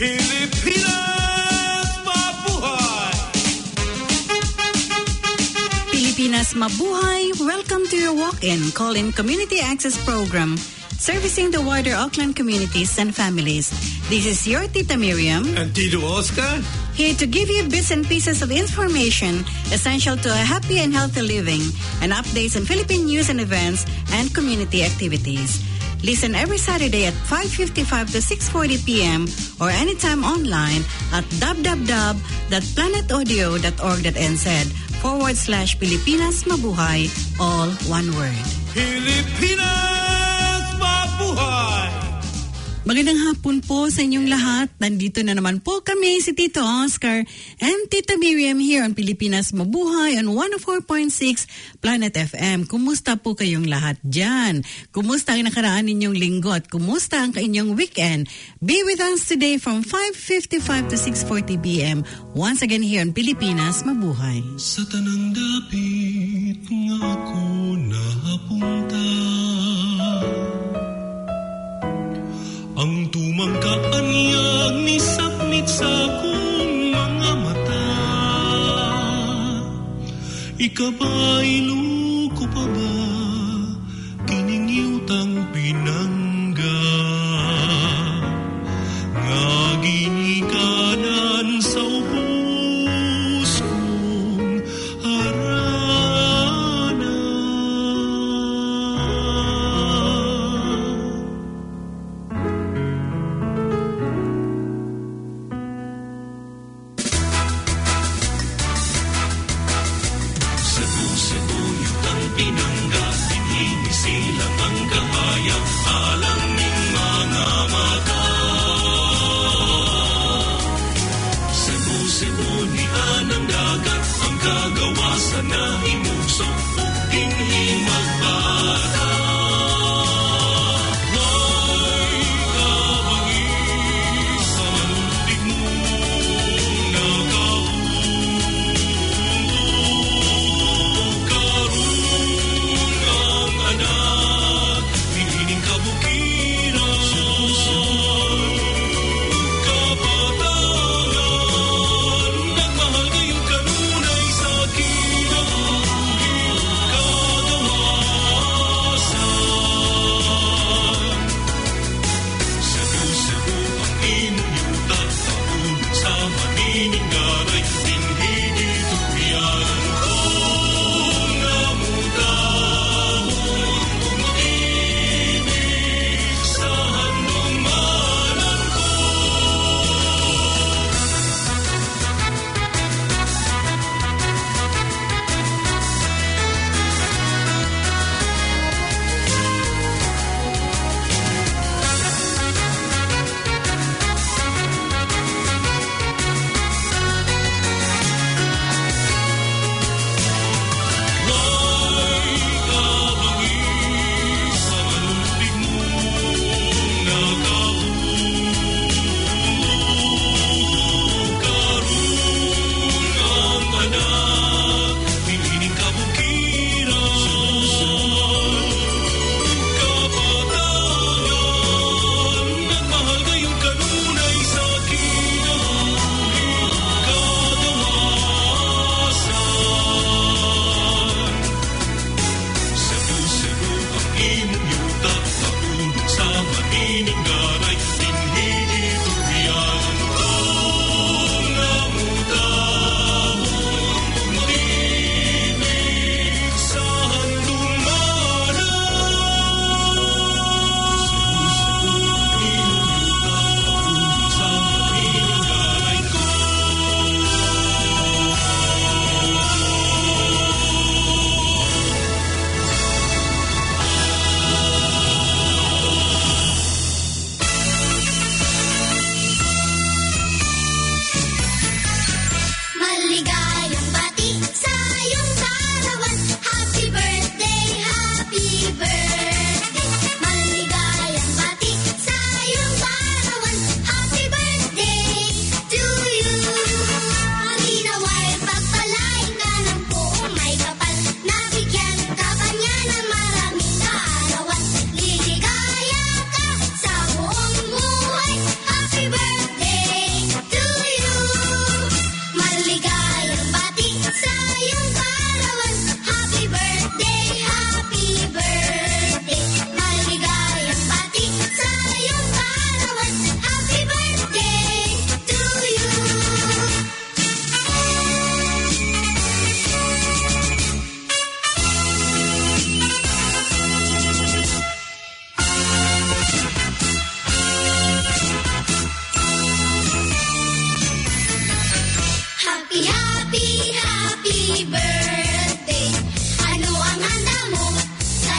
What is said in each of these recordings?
Pilipinas Mabuhay! Pilipinas Mabuhay, welcome to your walk-in call-in community access program servicing the wider Auckland communities and families. This is your Tita Miriam And Tito Oscar? here to give you bits and pieces of information essential to a happy and healthy living and updates on Philippine news and events and community activities. Listen every Saturday at 5.55 to 6.40 p.m. or anytime online at www.planetaudio.org.nz forward slash Pilipinas Mabuhay, all one word. Pilipinas Mabuhay! Magandang hapon po sa inyong lahat. Nandito na naman po kami, si Tito Oscar and Tita Miriam here on Pilipinas Mabuhay on 104.6 Planet FM. Kumusta po kayong lahat dyan? Kumusta ang nakaraan ninyong linggo at kumusta ang inyong weekend? Be with us today from 5.55 to 6.40 p.m. Once again here on Pilipinas Mabuhay. Sa tanang dapit nga ako napunta Ang tumangkaan niyang nisakmit sa akong mga mata. Ikaba'y luko pa ba? Kining yutang pinangga You know.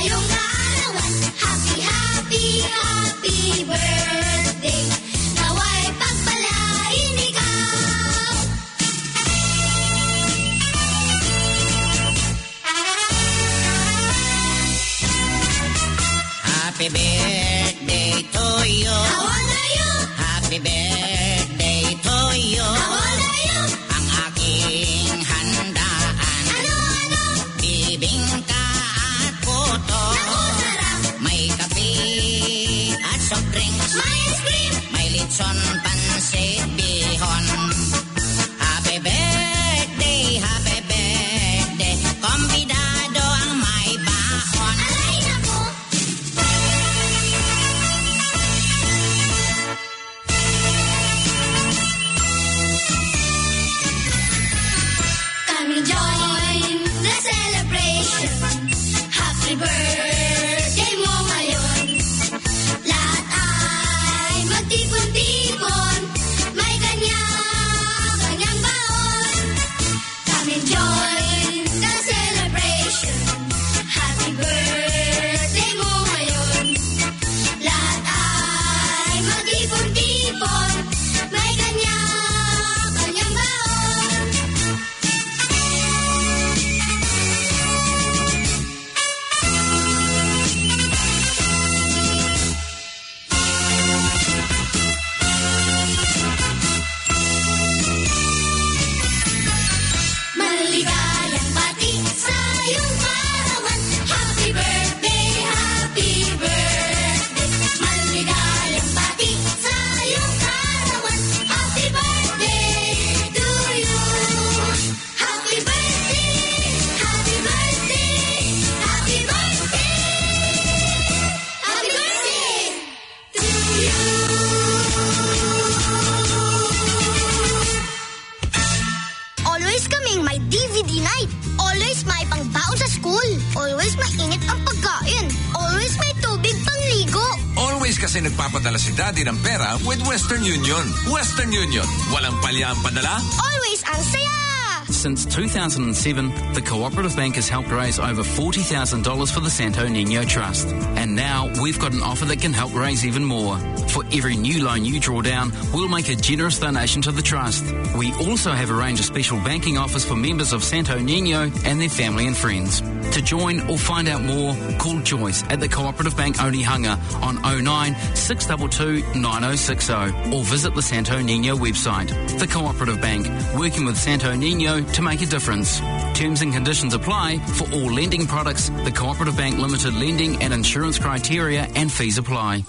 Tayong kaarawan, happy, happy, happy birthday. Western Union. Walang palya ang padala, Always ang saya! Since 2007, the Cooperative Bank has helped raise over $40,000 for the Santo Nino Trust. And now we've got an offer that can help raise even more. For every new loan you draw down, we'll make a generous donation to the Trust. We also have a range of special banking offers for members of Santo Nino and their family and friends. To join or find out more, call Joyce at the Cooperative Bank Onehunga on 09 622 9060 or visit the Santo Nino website. The Cooperative Bank, working with Santo Nino to make a difference. Terms and conditions apply for all lending products. The Cooperative Bank Limited lending and insurance criteria and fees apply.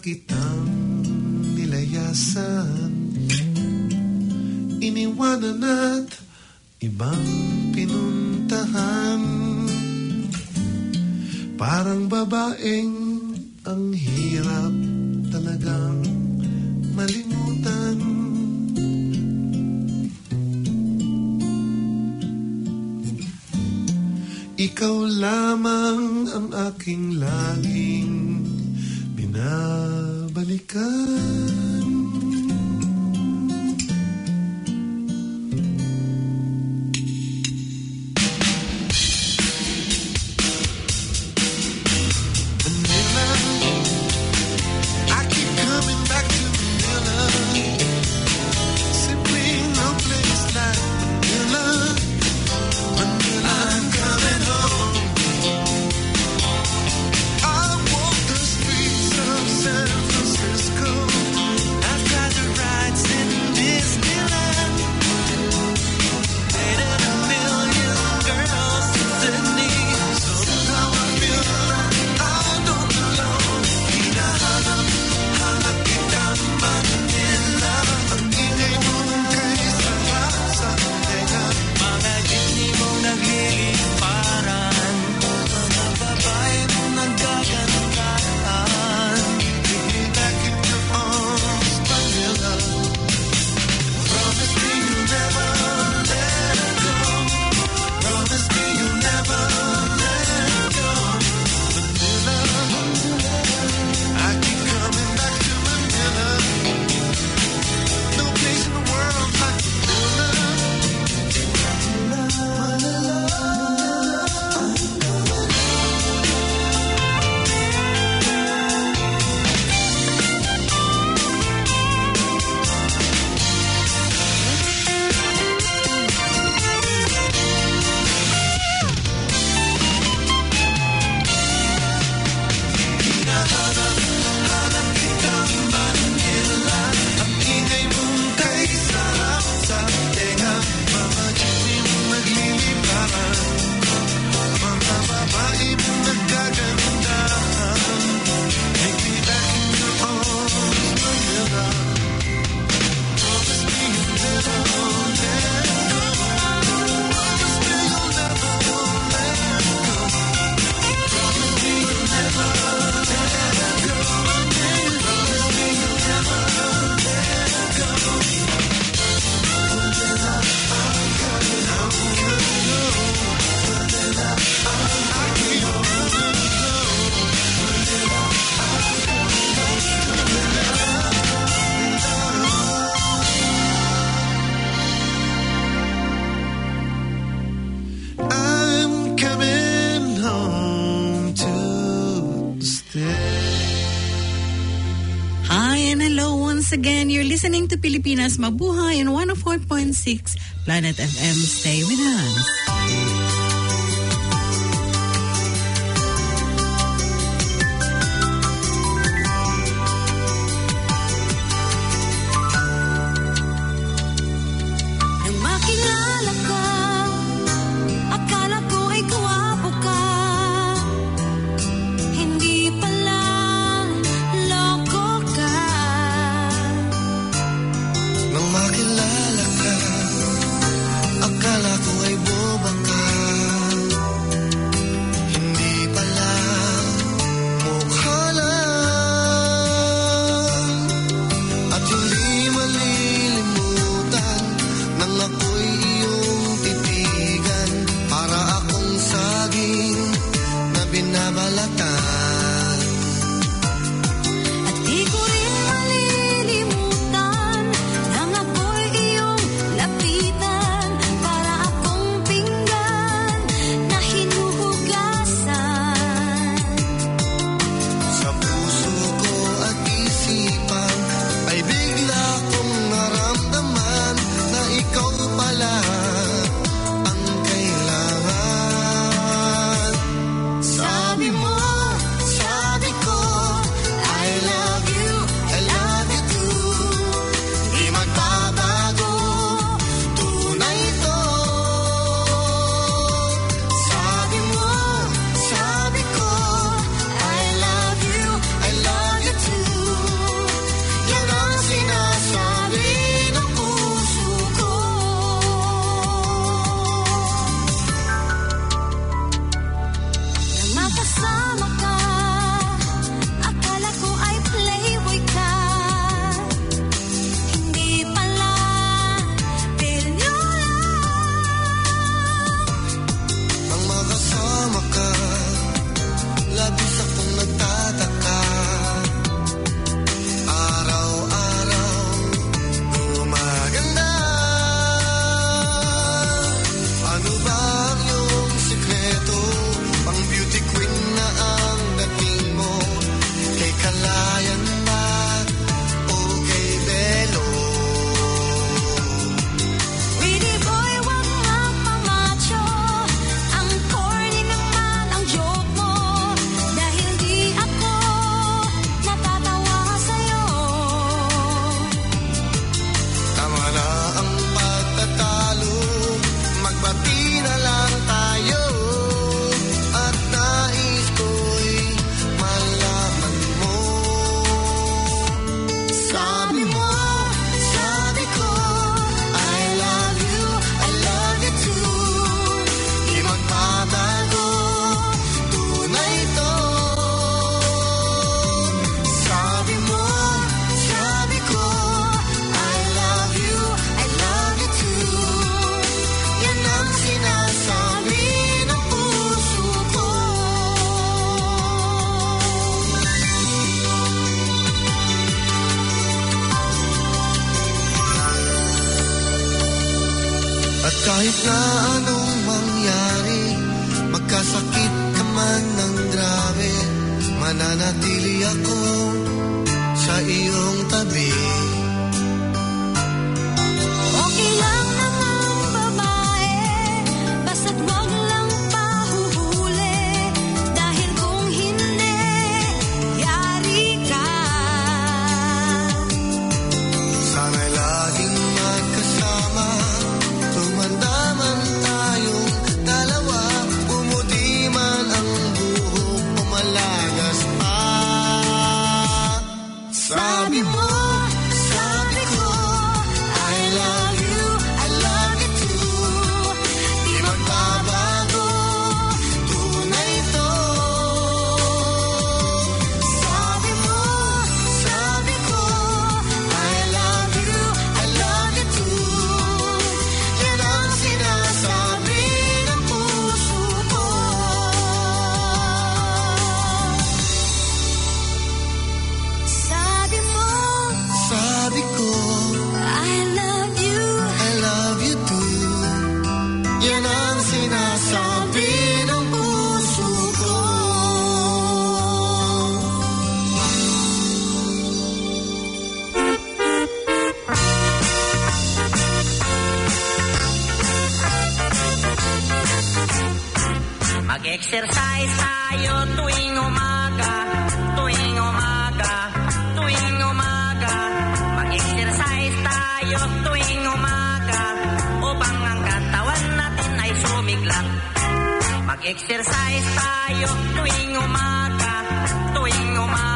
kitang nilayasan. Iniwanan at ibang pinuntahan. Parang babaeng ang hirap talagang malimutan. Ikaw lamang ang aking laging binabalikan listening to Pilipinas Mabuhay in 104.6 Planet FM. Stay with us. Exercise tayo tuwing umaga, tuwing umaga.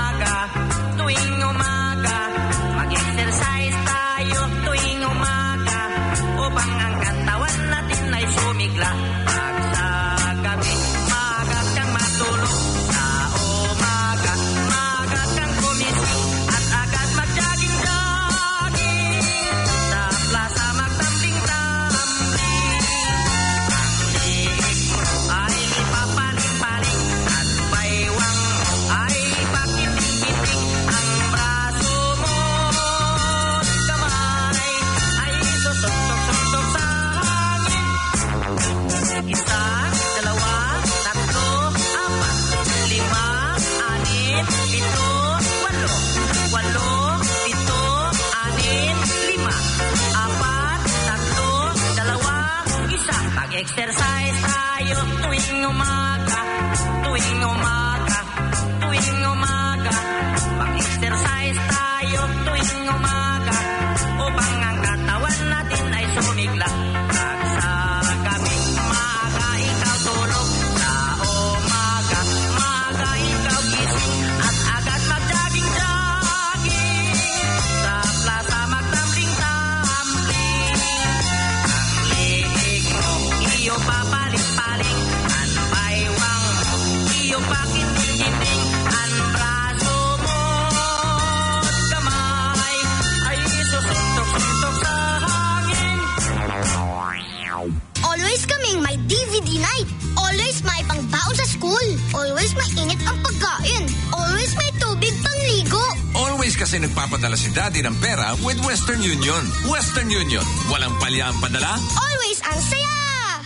Western Union. Western Union. Walang palya padala. Always ang saya!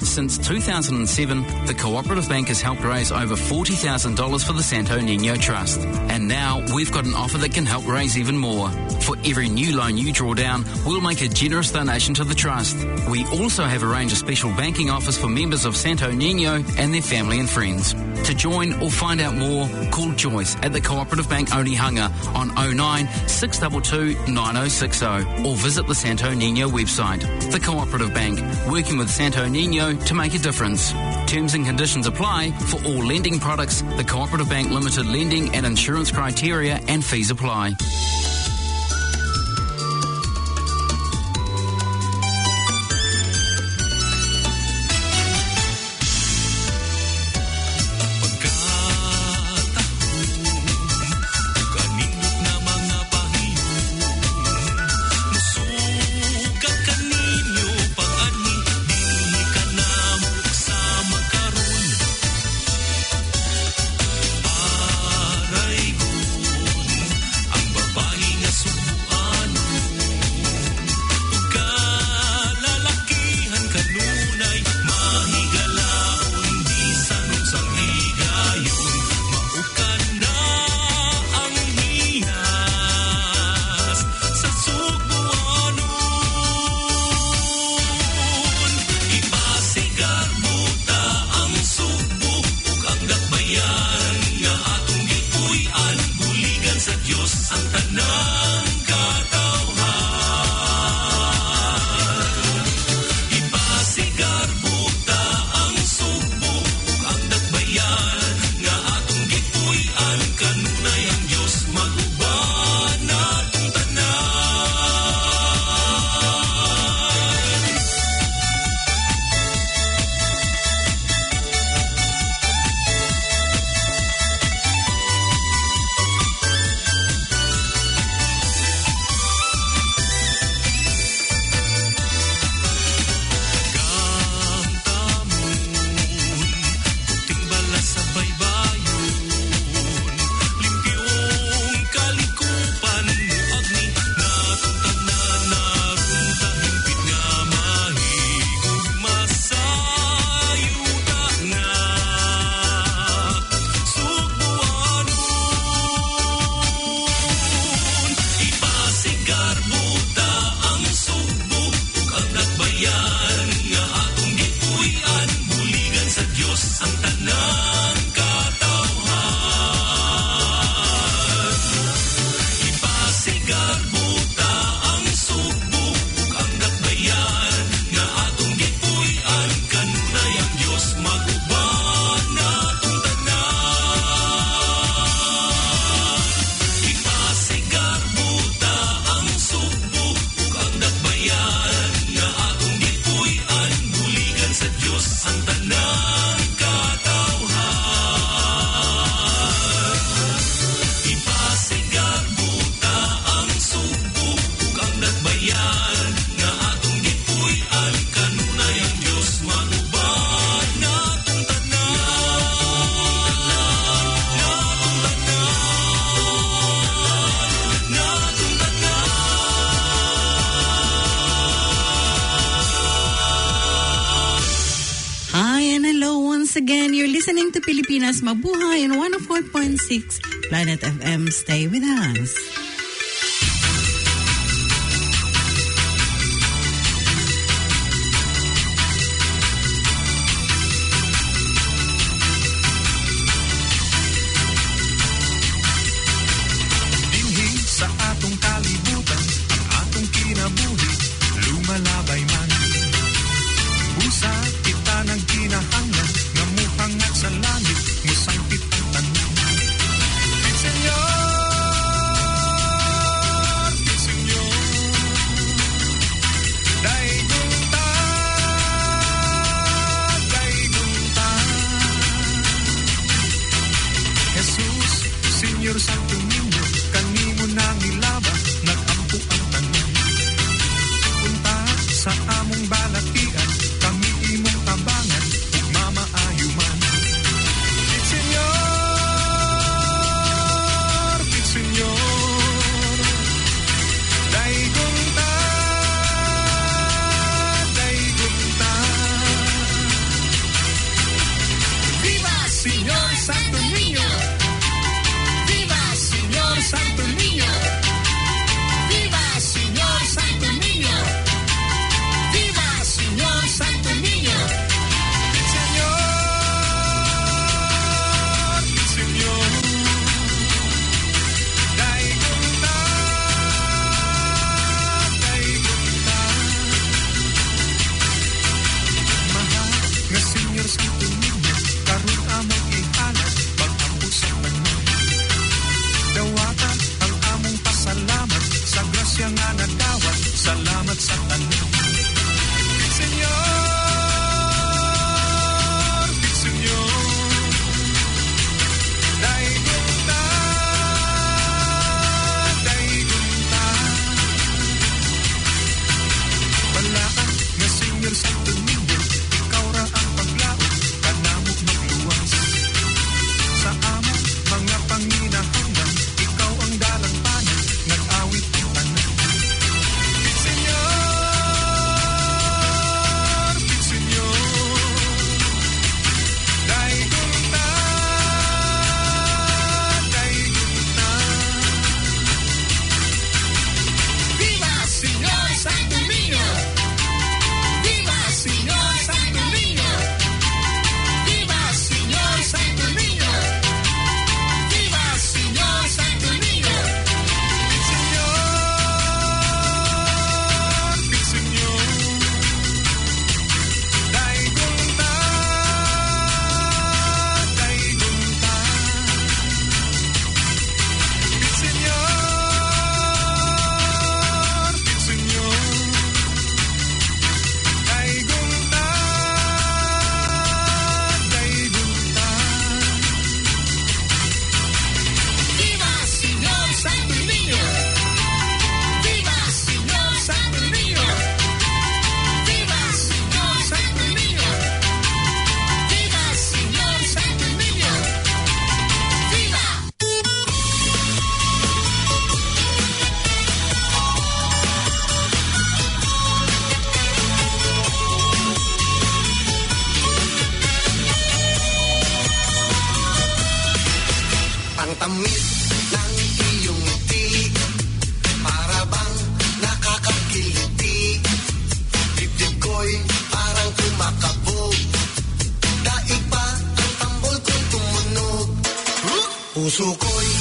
Since 2007, the Cooperative Bank has helped raise over $40,000 for the Santo Nino Trust. And now we've got an offer that can help raise even more. For every new loan you draw down, we'll make a generous donation to the Trust. We also have arranged a special banking office for members of Santo Nino and their family and friends. To join or find out more, call Joyce at the Cooperative Bank Onehunga on 09 622 9060 or visit the Santo Nino website. The Cooperative Bank, working with Santo Nino to make a difference. Terms and conditions apply for all lending products. The Cooperative Bank Limited lending and insurance criteria and fees apply. Pilipinas Mabuhay on 104.6 Planet FM. Stay with us. su.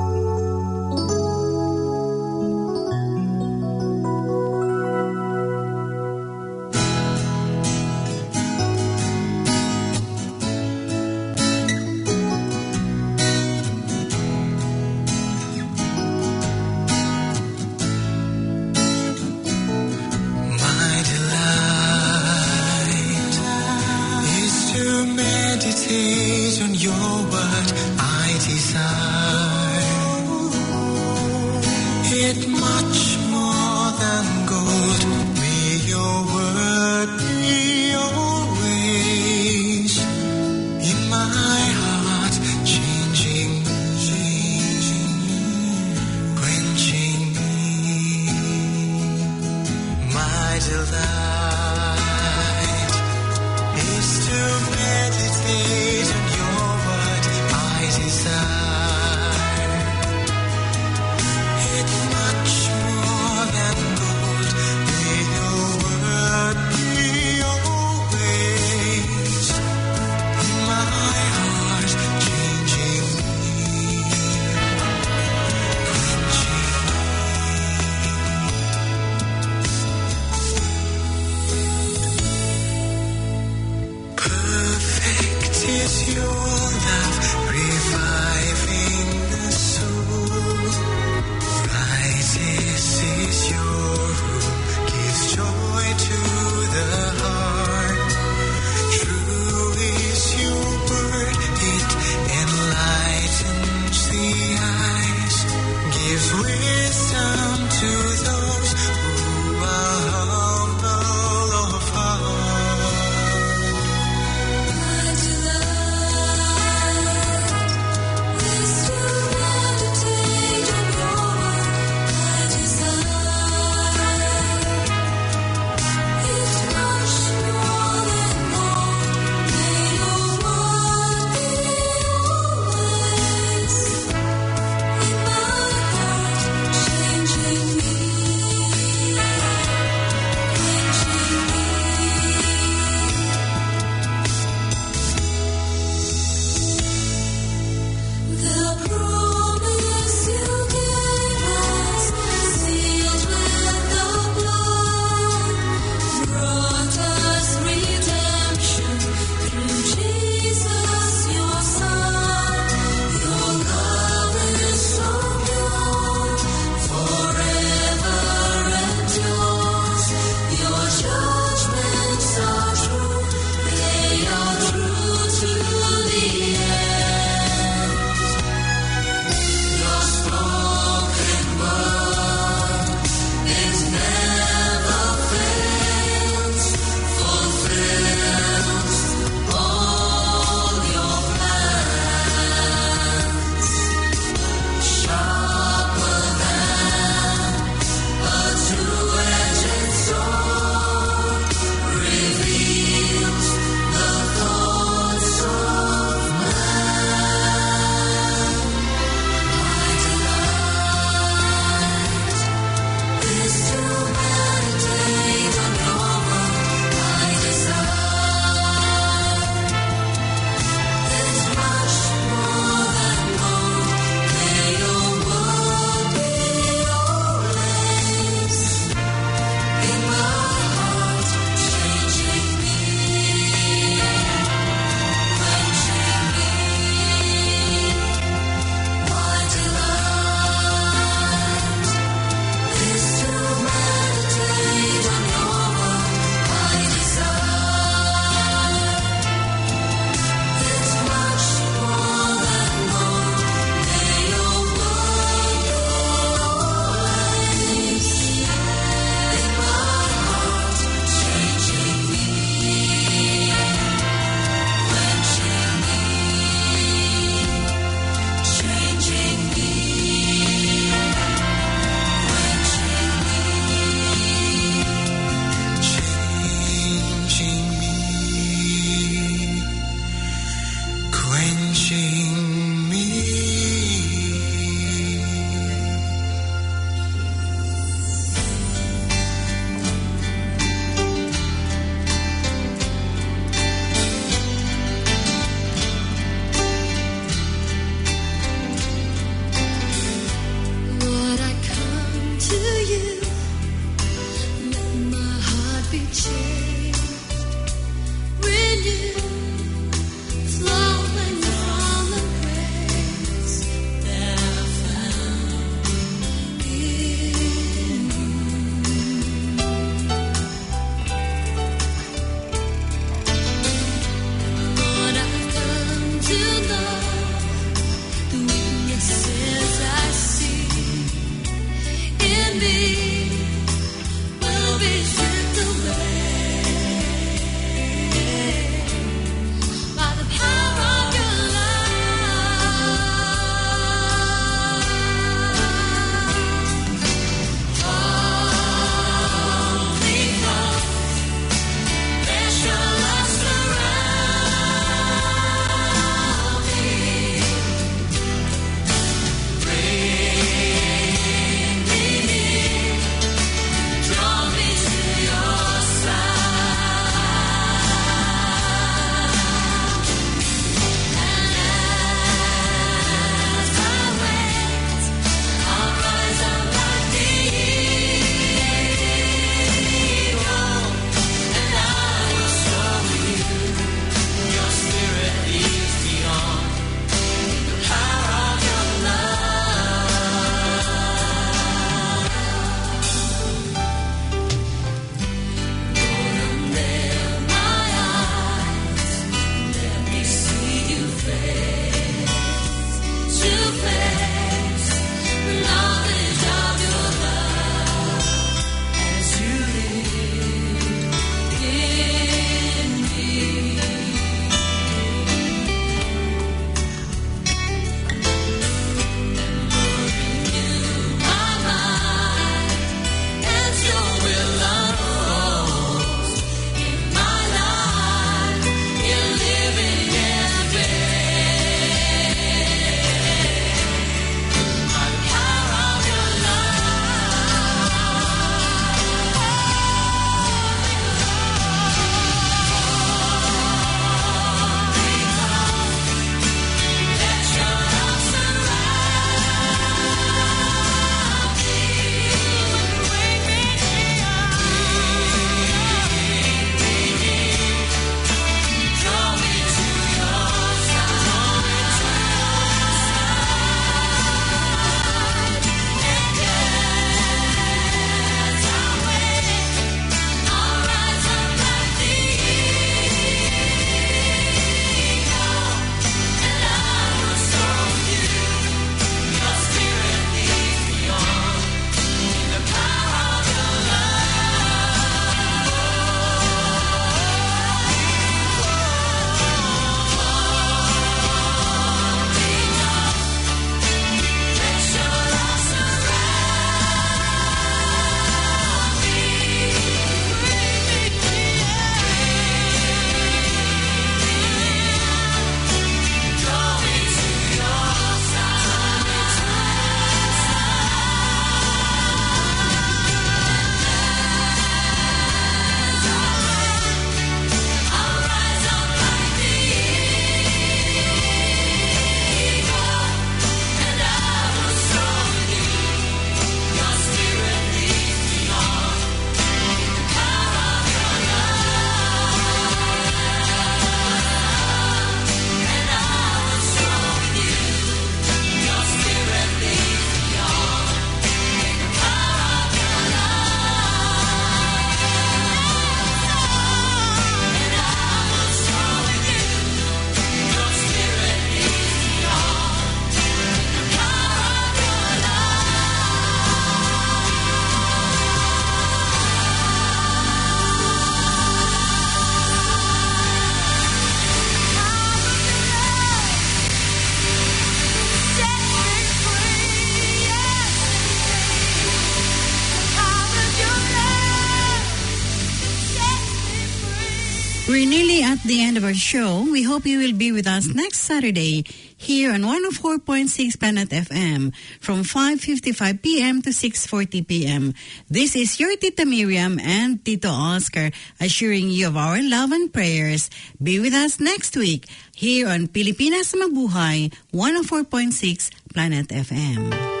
At the end of our show. We hope you will be with us next Saturday here on 104.6 Planet FM from 5.55 p.m. to 6.40 p.m. This is your Tita Miriam and Tito Oscar assuring you of our love and prayers. Be with us next week here on Pilipinas Mabuhay 104.6 Planet FM.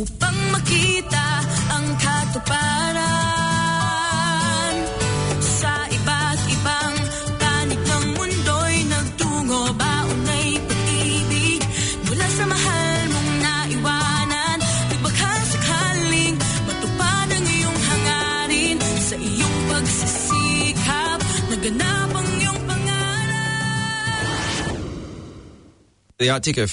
Upang makita ang katuparan. Sa iba't ibang panig ng mundo'y nagtungo baon ay pag-ibig mula sa mahal mong naiwanan. Baka sakaling matupad ang iyong hangarin sa iyong pagsisikap, naganap ang iyong pangarap. The Art Deco